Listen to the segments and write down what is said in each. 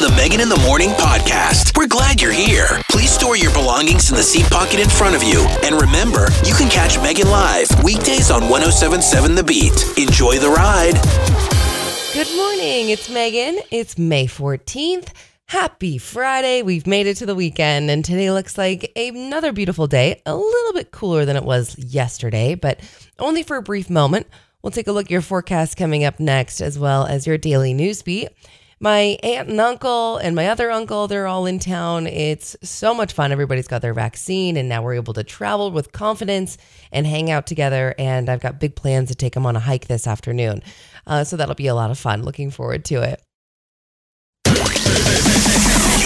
to the Megan in the Morning podcast. We're glad you're here. Please store your belongings in the seat pocket in front of you. And remember, you can catch Megan live weekdays on 1077 The Beat. Enjoy the ride. Good morning. It's Megan. It's May 14th. Happy Friday. We've made it to the weekend, and today looks like another beautiful day. A little bit cooler than it was yesterday, but only for a brief moment. We'll take a look at your forecast coming up next, as well as your daily news beat. My aunt and uncle and my other uncle, they're all in town. It's so much fun. Everybody's got their vaccine, and now we're able to travel with confidence and hang out together. And I've got big plans to take them on a hike this afternoon. Uh, so that'll be a lot of fun. Looking forward to it.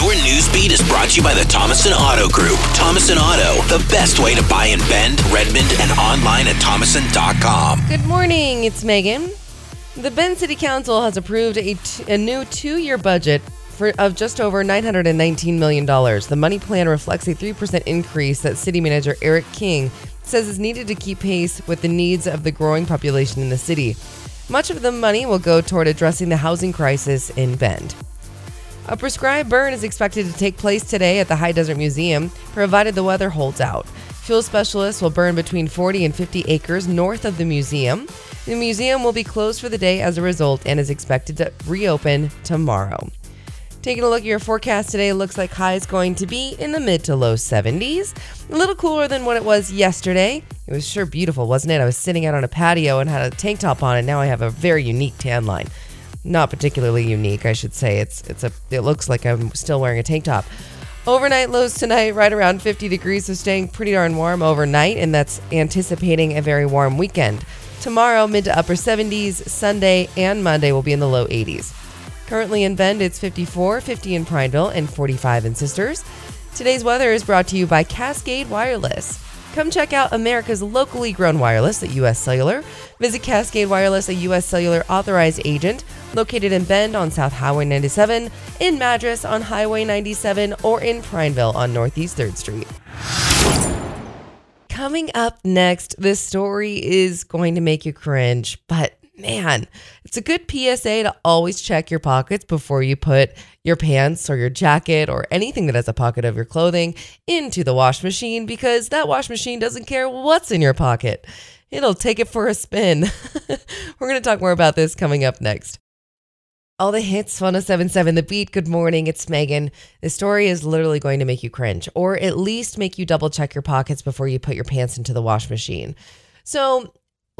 Your news beat is brought to you by the Thomason Auto Group. Thomason Auto, the best way to buy in Bend, Redmond, and online at thomason.com. Good morning. It's Megan. The Bend City Council has approved a, t- a new two year budget for, of just over $919 million. The money plan reflects a 3% increase that City Manager Eric King says is needed to keep pace with the needs of the growing population in the city. Much of the money will go toward addressing the housing crisis in Bend. A prescribed burn is expected to take place today at the High Desert Museum, provided the weather holds out. Fuel specialists will burn between 40 and 50 acres north of the museum. The museum will be closed for the day as a result and is expected to reopen tomorrow. Taking a look at your forecast today, looks like high is going to be in the mid to low 70s. A little cooler than what it was yesterday. It was sure beautiful, wasn't it? I was sitting out on a patio and had a tank top on, and now I have a very unique tan line. Not particularly unique, I should say. It's it's a it looks like I'm still wearing a tank top. Overnight lows tonight, right around 50 degrees, so staying pretty darn warm overnight, and that's anticipating a very warm weekend. Tomorrow, mid to upper 70s. Sunday and Monday will be in the low 80s. Currently in Bend, it's 54, 50 in Prineville, and 45 in Sisters. Today's weather is brought to you by Cascade Wireless. Come check out America's locally grown wireless at US Cellular. Visit Cascade Wireless, a US Cellular authorized agent, located in Bend on South Highway 97, in Madras on Highway 97, or in Prineville on Northeast 3rd Street. Coming up next, this story is going to make you cringe, but man, it's a good PSA to always check your pockets before you put your pants or your jacket or anything that has a pocket of your clothing into the wash machine because that wash machine doesn't care what's in your pocket. It'll take it for a spin. We're going to talk more about this coming up next. All the hits, 1077 The Beat. Good morning. It's Megan. This story is literally going to make you cringe, or at least make you double check your pockets before you put your pants into the wash machine. So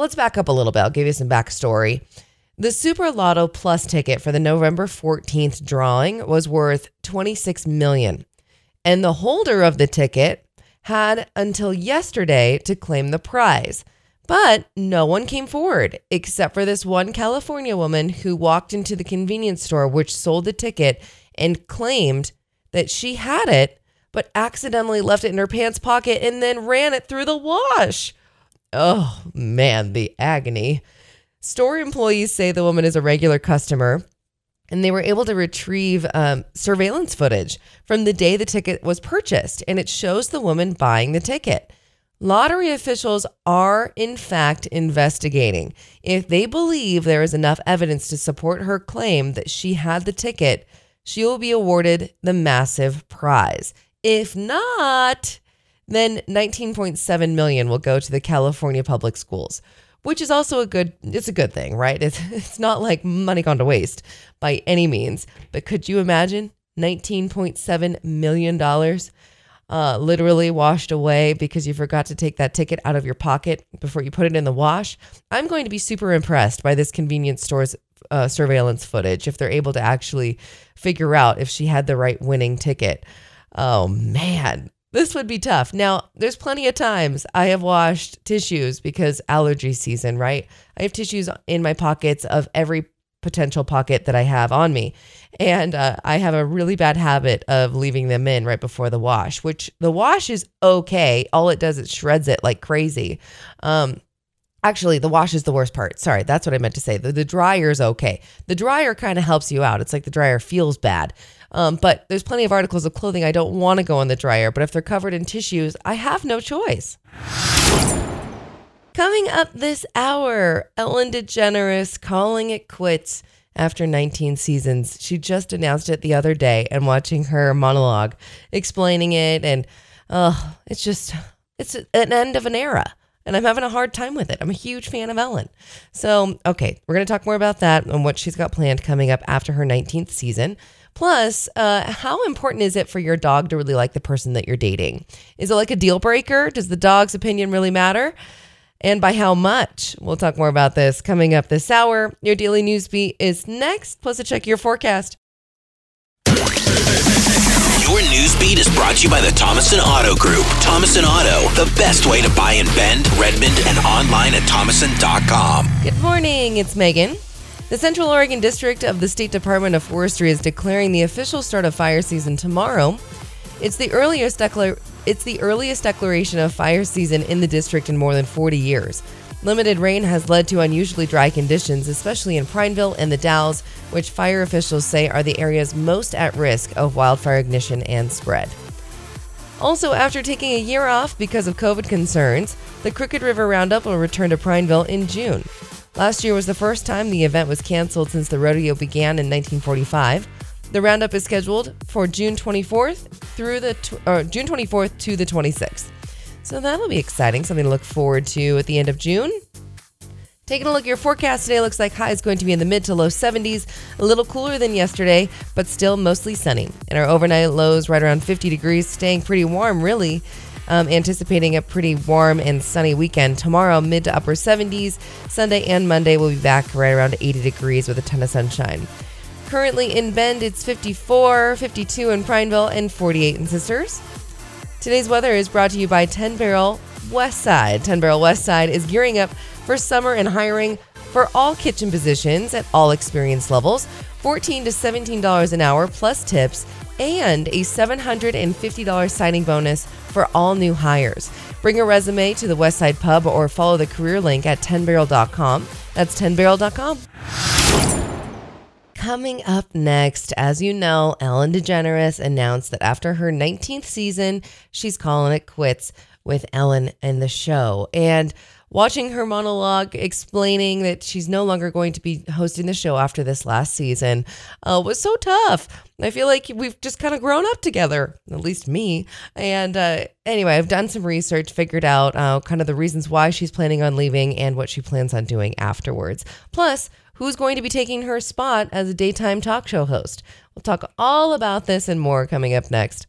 let's back up a little bit. I'll give you some backstory. The Super Lotto Plus ticket for the November 14th drawing was worth 26 million. And the holder of the ticket had until yesterday to claim the prize. But no one came forward except for this one California woman who walked into the convenience store which sold the ticket and claimed that she had it, but accidentally left it in her pants pocket and then ran it through the wash. Oh man, the agony. Store employees say the woman is a regular customer and they were able to retrieve um, surveillance footage from the day the ticket was purchased, and it shows the woman buying the ticket. Lottery officials are, in fact, investigating. If they believe there is enough evidence to support her claim that she had the ticket, she will be awarded the massive prize. If not, then 19.7 million will go to the California public schools, which is also a good it's a good thing, right? It's it's not like money gone to waste by any means. But could you imagine 19.7 million dollars uh, literally washed away because you forgot to take that ticket out of your pocket before you put it in the wash. I'm going to be super impressed by this convenience store's uh, surveillance footage if they're able to actually figure out if she had the right winning ticket. Oh man, this would be tough. Now, there's plenty of times I have washed tissues because allergy season, right? I have tissues in my pockets of every potential pocket that I have on me. And uh, I have a really bad habit of leaving them in right before the wash, which the wash is okay. All it does is shreds it like crazy. Um, Actually, the wash is the worst part. Sorry, that's what I meant to say. The, the dryer is okay. The dryer kind of helps you out. It's like the dryer feels bad. Um, but there's plenty of articles of clothing I don't want to go in the dryer. But if they're covered in tissues, I have no choice. Coming up this hour, Ellen DeGeneres calling it quits after 19 seasons. She just announced it the other day and watching her monologue explaining it and oh, it's just it's an end of an era and I'm having a hard time with it. I'm a huge fan of Ellen. So, okay, we're going to talk more about that and what she's got planned coming up after her 19th season. Plus, uh, how important is it for your dog to really like the person that you're dating? Is it like a deal breaker? Does the dog's opinion really matter? And by how much? We'll talk more about this coming up this hour. Your daily news beat is next, plus a check your forecast. Your news beat is brought to you by the Thomason Auto Group. Thomason Auto, the best way to buy in Bend, Redmond, and online at thomason.com. Good morning, it's Megan. The Central Oregon District of the State Department of Forestry is declaring the official start of fire season tomorrow. It's the earliest it's the earliest declaration of fire season in the district in more than 40 years. Limited rain has led to unusually dry conditions, especially in Prineville and the Dalles, which fire officials say are the areas most at risk of wildfire ignition and spread. Also, after taking a year off because of COVID concerns, the Crooked River Roundup will return to Prineville in June. Last year was the first time the event was canceled since the rodeo began in 1945. The roundup is scheduled for June 24th through the tw- June 24th to the 26th. So that'll be exciting, something to look forward to at the end of June. Taking a look at your forecast today, looks like high is going to be in the mid to low 70s, a little cooler than yesterday, but still mostly sunny. And our overnight lows right around 50 degrees, staying pretty warm, really. Um, anticipating a pretty warm and sunny weekend. Tomorrow, mid to upper 70s. Sunday and Monday will be back right around 80 degrees with a ton of sunshine. Currently in Bend, it's 54, 52 in Prineville, and 48 in Sisters. Today's weather is brought to you by 10 Barrel West Side. 10 Barrel West Side is gearing up for summer and hiring for all kitchen positions at all experience levels. 14 to $17 an hour plus tips and a $750 signing bonus for all new hires. Bring a resume to the Westside Pub or follow the career link at 10barrel.com. That's 10barrel.com. Coming up next, as you know, Ellen DeGeneres announced that after her 19th season, she's calling it quits with Ellen and the show. And watching her monologue explaining that she's no longer going to be hosting the show after this last season uh, was so tough. I feel like we've just kind of grown up together, at least me. And uh, anyway, I've done some research, figured out uh, kind of the reasons why she's planning on leaving and what she plans on doing afterwards. Plus, who's going to be taking her spot as a daytime talk show host. We'll talk all about this and more coming up next.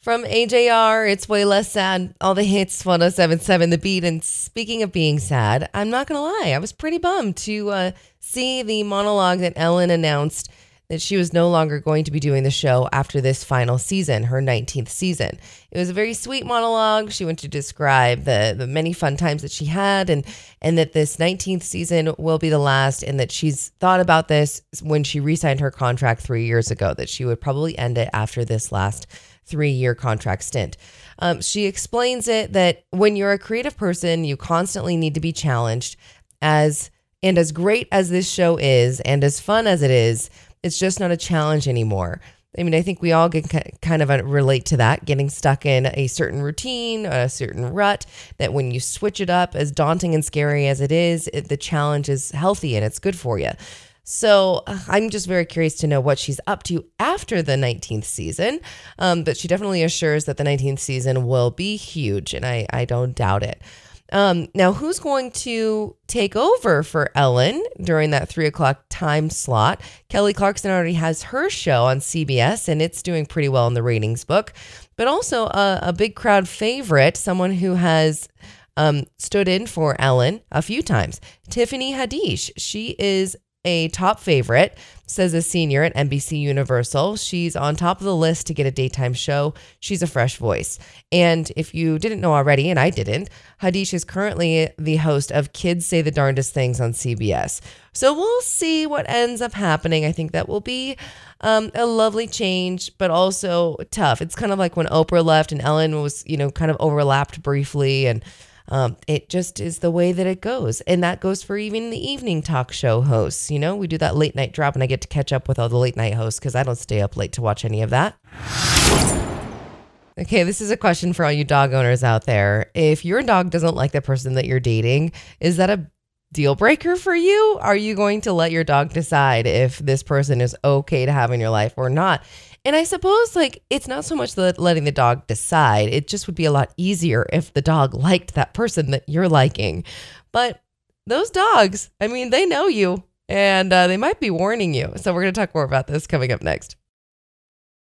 From AJR, it's way less sad. All the hits, 1077 The Beat. And speaking of being sad, I'm not going to lie, I was pretty bummed to uh, see the monologue that Ellen announced that she was no longer going to be doing the show after this final season, her 19th season. It was a very sweet monologue. She went to describe the, the many fun times that she had and and that this 19th season will be the last and that she's thought about this when she re-signed her contract 3 years ago that she would probably end it after this last 3-year contract stint. Um, she explains it that when you're a creative person, you constantly need to be challenged as and as great as this show is and as fun as it is, it's just not a challenge anymore. I mean, I think we all get kind of relate to that, getting stuck in a certain routine, a certain rut. That when you switch it up, as daunting and scary as it is, it, the challenge is healthy and it's good for you. So uh, I'm just very curious to know what she's up to after the 19th season. Um, but she definitely assures that the 19th season will be huge, and I, I don't doubt it. Um, now, who's going to take over for Ellen during that three o'clock time slot? Kelly Clarkson already has her show on CBS, and it's doing pretty well in the ratings book. But also a, a big crowd favorite, someone who has um, stood in for Ellen a few times, Tiffany Haddish. She is a top favorite, says a senior at NBC Universal. She's on top of the list to get a daytime show. She's a fresh voice. And if you didn't know already, and I didn't, Haddish is currently the host of Kids Say the Darndest Things on CBS. So we'll see what ends up happening. I think that will be um, a lovely change, but also tough. It's kind of like when Oprah left and Ellen was, you know, kind of overlapped briefly and um, it just is the way that it goes. And that goes for even the evening talk show hosts. You know, we do that late night drop, and I get to catch up with all the late night hosts because I don't stay up late to watch any of that. Okay, this is a question for all you dog owners out there. If your dog doesn't like the person that you're dating, is that a deal breaker for you? Are you going to let your dog decide if this person is okay to have in your life or not? And I suppose like it's not so much the letting the dog decide. It just would be a lot easier if the dog liked that person that you're liking. But those dogs, I mean, they know you and uh, they might be warning you. So we're going to talk more about this coming up next.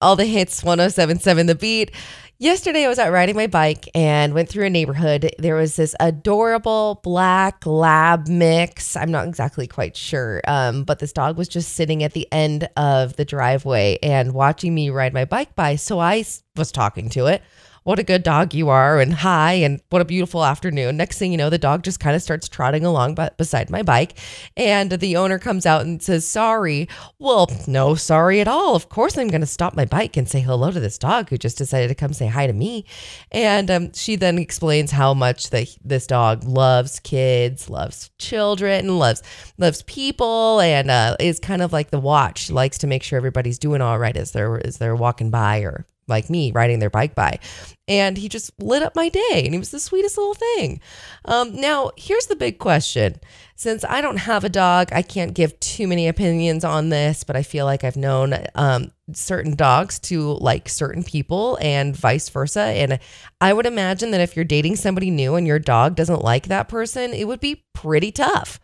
All the hits 1077 The Beat. Yesterday, I was out riding my bike and went through a neighborhood. There was this adorable black lab mix. I'm not exactly quite sure, um, but this dog was just sitting at the end of the driveway and watching me ride my bike by. So I was talking to it what a good dog you are and hi and what a beautiful afternoon. Next thing you know, the dog just kind of starts trotting along b- beside my bike and the owner comes out and says, "Sorry." Well, no, sorry at all. Of course I'm going to stop my bike and say hello to this dog who just decided to come say hi to me. And um, she then explains how much that this dog loves kids, loves children, loves loves people and uh, is kind of like the watch. Likes to make sure everybody's doing all right as they're as they're walking by or like me riding their bike by. And he just lit up my day and he was the sweetest little thing. Um, now, here's the big question. Since I don't have a dog, I can't give too many opinions on this, but I feel like I've known um, certain dogs to like certain people and vice versa. And I would imagine that if you're dating somebody new and your dog doesn't like that person, it would be pretty tough.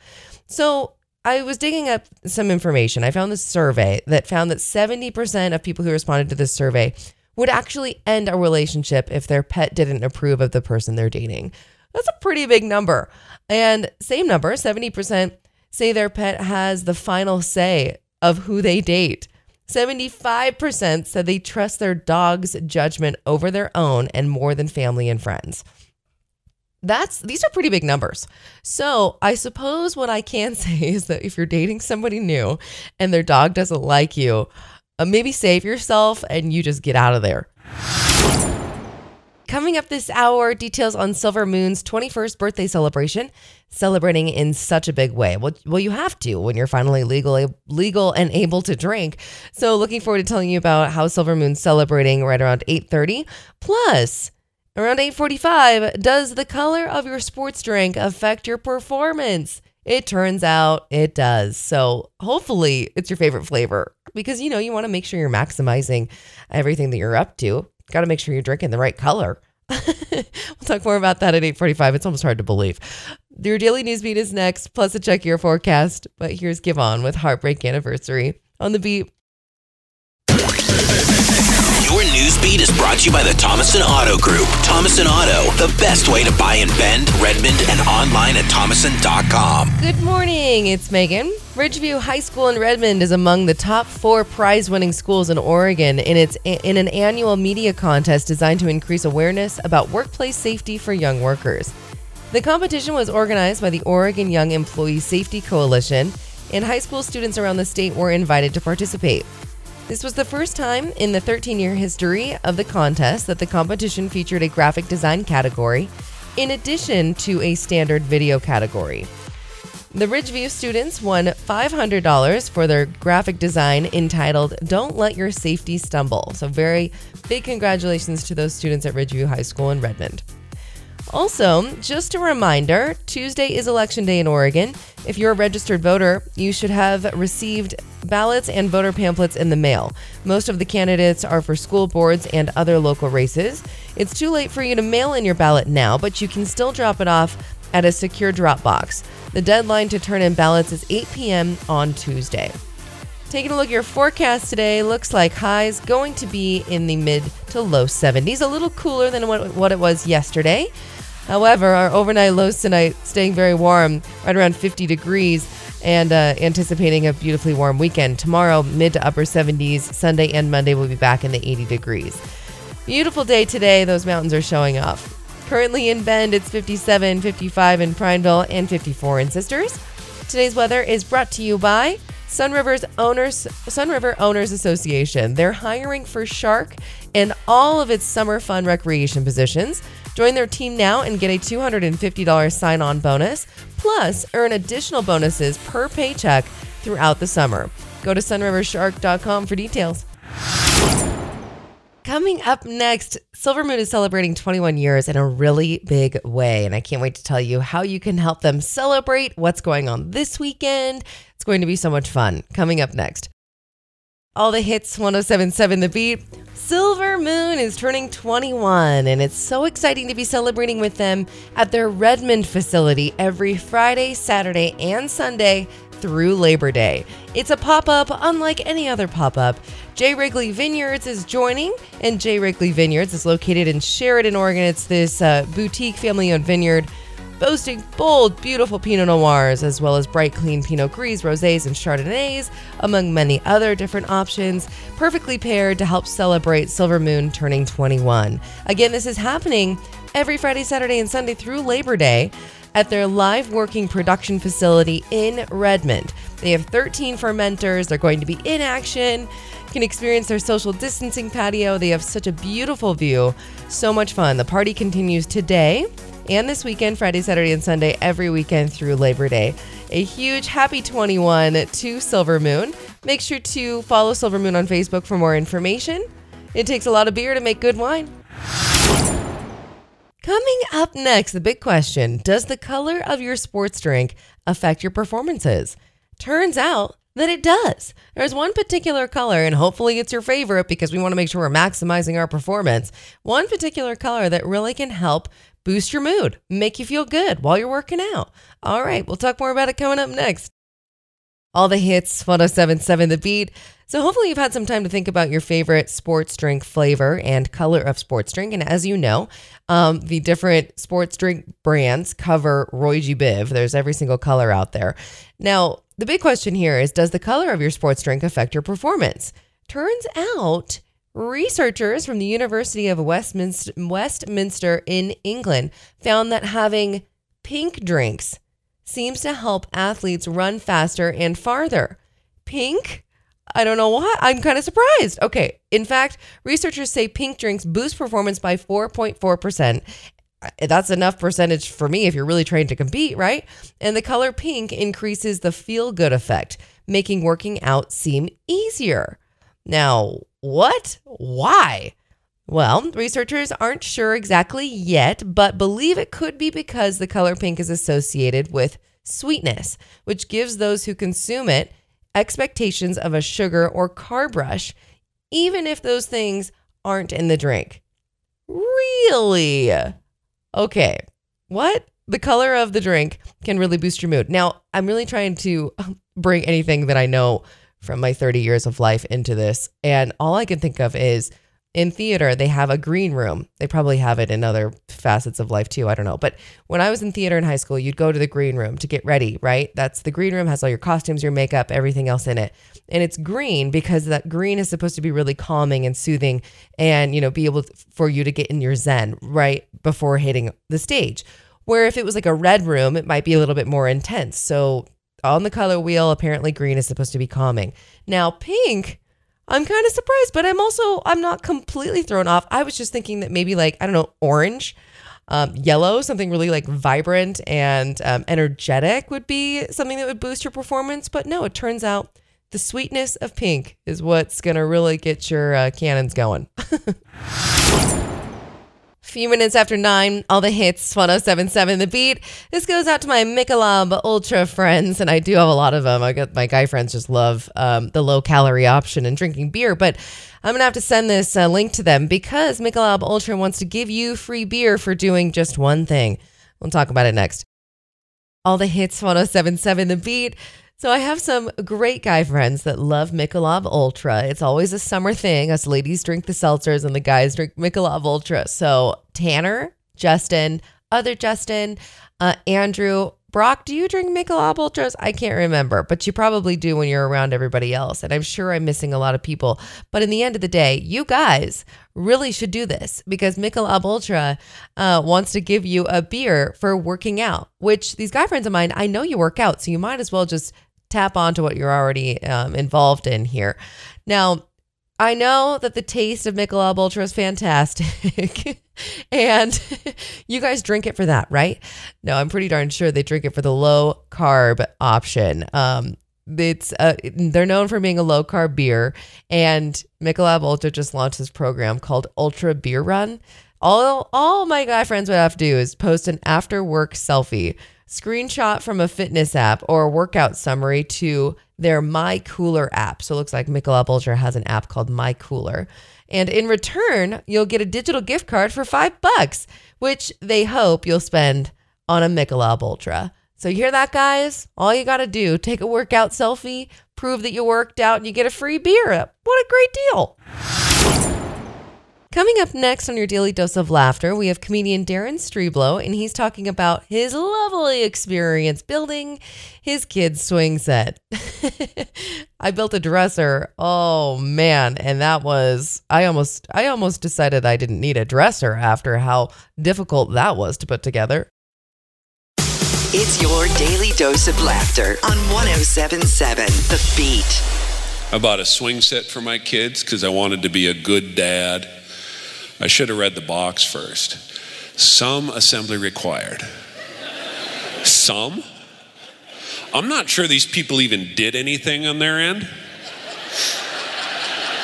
So I was digging up some information. I found this survey that found that 70% of people who responded to this survey would actually end a relationship if their pet didn't approve of the person they're dating. That's a pretty big number. And same number, 70% say their pet has the final say of who they date. 75% said they trust their dog's judgment over their own and more than family and friends. That's these are pretty big numbers. So, I suppose what I can say is that if you're dating somebody new and their dog doesn't like you, uh, maybe save yourself and you just get out of there. Coming up this hour, details on Silver Moon's 21st birthday celebration, celebrating in such a big way. Well, well, you have to when you're finally legal, legal and able to drink. So, looking forward to telling you about how Silver Moon's celebrating right around 8:30. Plus, around 8:45, does the color of your sports drink affect your performance? It turns out it does. So hopefully it's your favorite flavor because you know you want to make sure you're maximizing everything that you're up to. Got to make sure you're drinking the right color. we'll talk more about that at 8:45. It's almost hard to believe. Your daily news beat is next, plus a check your forecast. But here's Giveon with Heartbreak Anniversary on the beat. Your news beat is brought to you by the Thomason Auto Group. Thomason Auto, the best way to buy in Bend, Redmond, and online at thomason.com. Good morning, it's Megan. Ridgeview High School in Redmond is among the top four prize-winning schools in Oregon in its in an annual media contest designed to increase awareness about workplace safety for young workers. The competition was organized by the Oregon Young Employee Safety Coalition, and high school students around the state were invited to participate. This was the first time in the 13 year history of the contest that the competition featured a graphic design category, in addition to a standard video category. The Ridgeview students won $500 for their graphic design entitled Don't Let Your Safety Stumble. So, very big congratulations to those students at Ridgeview High School in Redmond. Also, just a reminder Tuesday is Election Day in Oregon. If you're a registered voter, you should have received ballots and voter pamphlets in the mail. Most of the candidates are for school boards and other local races. It's too late for you to mail in your ballot now, but you can still drop it off at a secure drop box. The deadline to turn in ballots is 8 p.m. on Tuesday. Taking a look at your forecast today, looks like highs going to be in the mid to low 70s, a little cooler than what, what it was yesterday. However, our overnight lows tonight staying very warm, right around 50 degrees, and uh, anticipating a beautifully warm weekend. Tomorrow, mid to upper 70s. Sunday and Monday will be back in the 80 degrees. Beautiful day today. Those mountains are showing off. Currently in Bend, it's 57, 55 in Prineville, and 54 in Sisters. Today's weather is brought to you by Sunriver's Owners Sunriver Owners Association. They're hiring for SHARC and all of its summer fun recreation positions. Join their team now and get a $250 sign on bonus, plus earn additional bonuses per paycheck throughout the summer. Go to sunriversharc.com for details. Coming up next, Silver Moon is celebrating 21 years in a really big way. And I can't wait to tell you how you can help them celebrate what's going on this weekend. It's going to be so much fun. Coming up next. All the hits 1077 The Beat. Silver Moon is turning 21, and it's so exciting to be celebrating with them at their Redmond facility every Friday, Saturday, and Sunday through Labor Day. It's a pop up unlike any other pop up. J. Wrigley Vineyards is joining, and J. Wrigley Vineyards is located in Sheridan, Oregon. It's this uh, boutique family owned vineyard boasting bold, beautiful Pinot Noirs, as well as bright, clean Pinot Gris, Rosés, and Chardonnays, among many other different options, perfectly paired to help celebrate Silver Moon turning 21. Again, this is happening every Friday, Saturday, and Sunday through Labor Day at their live working production facility in Redmond. They have 13 fermenters, they're going to be in action. You can experience their social distancing patio. They have such a beautiful view. So much fun. The party continues today and this weekend, Friday, Saturday, and Sunday, every weekend through Labor Day. A huge happy 21 to Silver Moon. Make sure to follow Silver Moon on Facebook for more information. It takes a lot of beer to make good wine. Coming up next, the big question Does the color of your sports drink affect your performances? Turns out that it does. There's one particular color, and hopefully it's your favorite because we want to make sure we're maximizing our performance. One particular color that really can help boost your mood, make you feel good while you're working out. All right, we'll talk more about it coming up next. All the hits, 1077 The Beat. So, hopefully, you've had some time to think about your favorite sports drink flavor and color of sports drink. And as you know, um, the different sports drink brands cover Roy G. Biv. There's every single color out there. Now, the big question here is Does the color of your sports drink affect your performance? Turns out, researchers from the University of Westminster, Westminster in England found that having pink drinks seems to help athletes run faster and farther. Pink? I don't know why. I'm kind of surprised. Okay. In fact, researchers say pink drinks boost performance by 4.4%. Uh, that's enough percentage for me if you're really trying to compete, right? And the color pink increases the feel good effect, making working out seem easier. Now, what? Why? Well, researchers aren't sure exactly yet, but believe it could be because the color pink is associated with sweetness, which gives those who consume it expectations of a sugar or carb rush, even if those things aren't in the drink. Really? Okay. What? The color of the drink can really boost your mood. Now, I'm really trying to bring anything that I know from my 30 years of life into this. And all I can think of is in theater, they have a green room. They probably have it in other facets of life too. I don't know. But when I was in theater in high school, you'd go to the green room to get ready, right? That's the green room has all your costumes, your makeup, everything else in it. And it's green because that green is supposed to be really calming and soothing and, you know, be able to, for you to get in your zen right before hitting the stage. Where if it was like a red room, it might be a little bit more intense. So on the color wheel, apparently green is supposed to be calming. Now, pink I'm kind of surprised, but I'm also I'm not completely thrown off. I was just thinking that maybe like I don't know orange, um, yellow, something really like vibrant and um, energetic would be something that would boost your performance. But no, it turns out the sweetness of pink is what's gonna really get your uh, cannons going. few minutes after nine, all the hits, 1077 The Beat. This goes out to my Michelob Ultra friends, and I do have a lot of them. I got my guy friends just love um, the low calorie option and drinking beer, but I'm going to have to send this uh, link to them because Michelob Ultra wants to give you free beer for doing just one thing. We'll talk about it next. All the hits, 1077 The Beat. So I have some great guy friends that love Michelob Ultra. It's always a summer thing. Us ladies drink the seltzers and the guys drink Michelob Ultra. So Tanner, Justin, other Justin, uh, Andrew, Brock, do you drink Michelob Ultras? I can't remember, but you probably do when you're around everybody else. And I'm sure I'm missing a lot of people. But in the end of the day, you guys really should do this because Michelob Ultra uh, wants to give you a beer for working out, which these guy friends of mine, I know you work out, so you might as well just tap onto what you're already um, involved in here. Now, I know that the taste of Michelob Ultra is fantastic, and you guys drink it for that, right? No, I'm pretty darn sure they drink it for the low carb option. Um, it's uh, they're known for being a low carb beer, and Michelob Ultra just launched this program called Ultra Beer Run. All all my guy friends would have to do is post an after work selfie, screenshot from a fitness app or a workout summary to their My Cooler app. So it looks like Michelob Ultra has an app called My Cooler. And in return, you'll get a digital gift card for five bucks, which they hope you'll spend on a Michelob Ultra. So you hear that, guys? All you got to do, take a workout selfie, prove that you worked out, and you get a free beer. What a great deal. Coming up next on your daily dose of laughter, we have comedian Daren Streblow, and he's talking about his lovely experience building his kid's swing set. I built a dresser. Oh man, and that was I almost I almost decided I didn't need a dresser after how difficult that was to put together. It's your daily dose of laughter on 1077 The Beat. I bought a swing set for my kids because I wanted to be a good dad. I should have read the box first. Some assembly required. Some? I'm not sure these people even did anything on their end.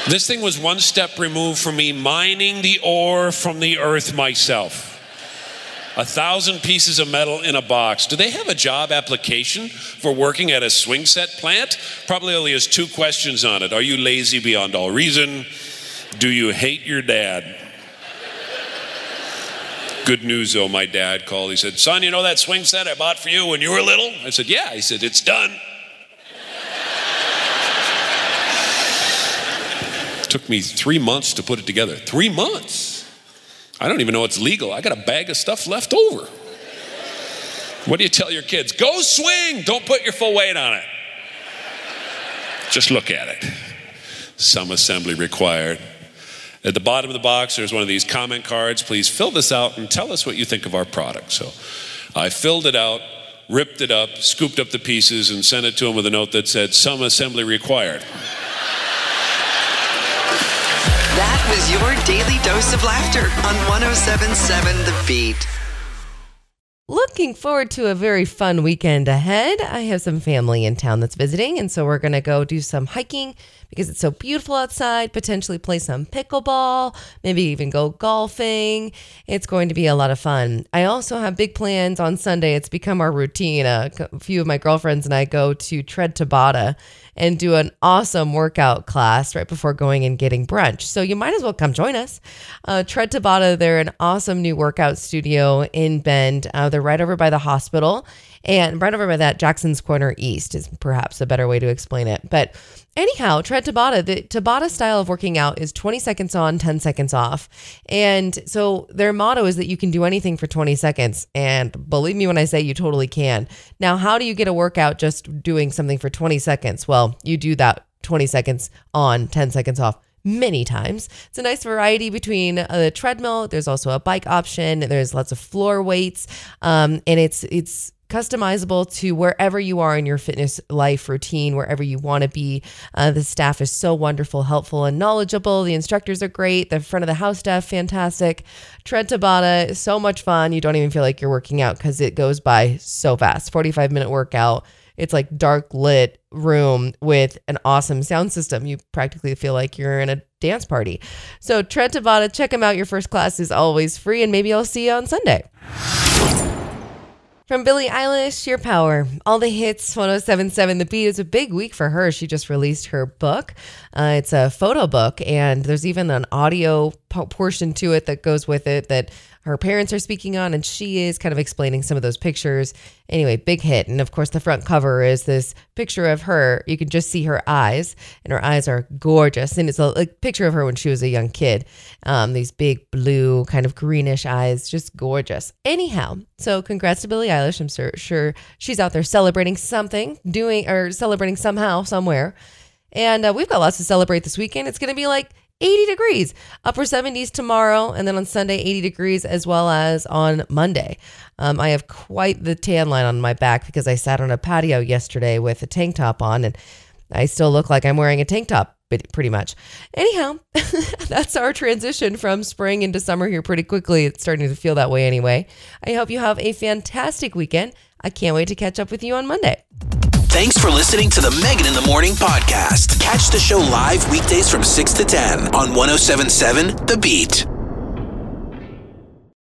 This thing was one step removed from me mining the ore from the earth myself. A thousand pieces of metal in a box. Do they have a job application for working at a swing set plant? Probably only has two questions on it. Are you lazy beyond all reason? Do you hate your dad? Good news though, my dad called. He said, Son, you know that swing set I bought for you when you were little? I said, Yeah. He said, It's done. Took me three months to put it together. Three months. I don't even know it's legal. I got a bag of stuff left over. What do you tell your kids? Go swing. Don't put your full weight on it. Just look at it. Some assembly required. At the bottom of the box, there's one of these comment cards. Please fill this out and tell us what you think of our product. So I filled it out, ripped it up, scooped up the pieces, and sent it to him with a note that said, Some assembly required. That was your daily dose of laughter on 1077 The Beat. Looking forward to a very fun weekend ahead. I have some family in town that's visiting, and so we're going to go do some hiking because it's so beautiful outside, potentially play some pickleball, maybe even go golfing. It's going to be a lot of fun. I also have big plans on Sunday. It's become our routine. A few of my girlfriends and I go to Tread Tabata and do an awesome workout class right before going and getting brunch. So you might as well come join us. Uh, Tread Tabata, they're an awesome new workout studio in Bend. Uh, they're right over by the hospital. And right over by that, Jackson's Corner East is perhaps a better way to explain it. But anyhow, Tread Tabata, the Tabata style of working out is 20 seconds on, 10 seconds off. And so their motto is that you can do anything for 20 seconds. And believe me when I say you totally can. Now, how do you get a workout just doing something for 20 seconds? Well, you do that 20 seconds on, 10 seconds off many times. It's a nice variety between a treadmill. There's also a bike option. There's lots of floor weights, um, and it's it's customizable to wherever you are in your fitness life routine, wherever you want to be. Uh, the staff is so wonderful, helpful, and knowledgeable. The instructors are great. The front of the house staff, fantastic. Tread Tabata, so much fun. You don't even feel like you're working out because it goes by so fast. 45 minute workout. It's like dark lit room with an awesome sound system. You practically feel like you're in a dance party. So Tread Tabata, check him out. Your first class is always free, and maybe I'll see you on Sunday. From Billie Eilish, Your Power. All the hits, 1077 The Beat. It's a big week for her. She just released her book. Uh, it's a photo book, and there's even an audio portion to it that goes with it that her parents are speaking on, and she is kind of explaining some of those pictures. Anyway, big hit. And of course, the front cover is this picture of her. You can just see her eyes, and her eyes are gorgeous. And it's a, a picture of her when she was a young kid. Um, these big blue, kind of greenish eyes, just gorgeous. Anyhow, so congrats to Billie Eilish. I'm sure, sure she's out there celebrating something, doing or celebrating somehow, somewhere. And uh, we've got lots to celebrate this weekend. It's going to be like 80 degrees, upper 70s tomorrow, and then on Sunday, 80 degrees, as well as on Monday. Um, I have quite the tan line on my back because I sat on a patio yesterday with a tank top on, and I still look like I'm wearing a tank top pretty much. Anyhow, that's our transition from spring into summer here pretty quickly. It's starting to feel that way anyway. I hope you have a fantastic weekend. I can't wait to catch up with you on Monday. Thanks for listening to the Megan in the Morning podcast. Catch the show live weekdays from 6 to 10 on 1077 The Beat.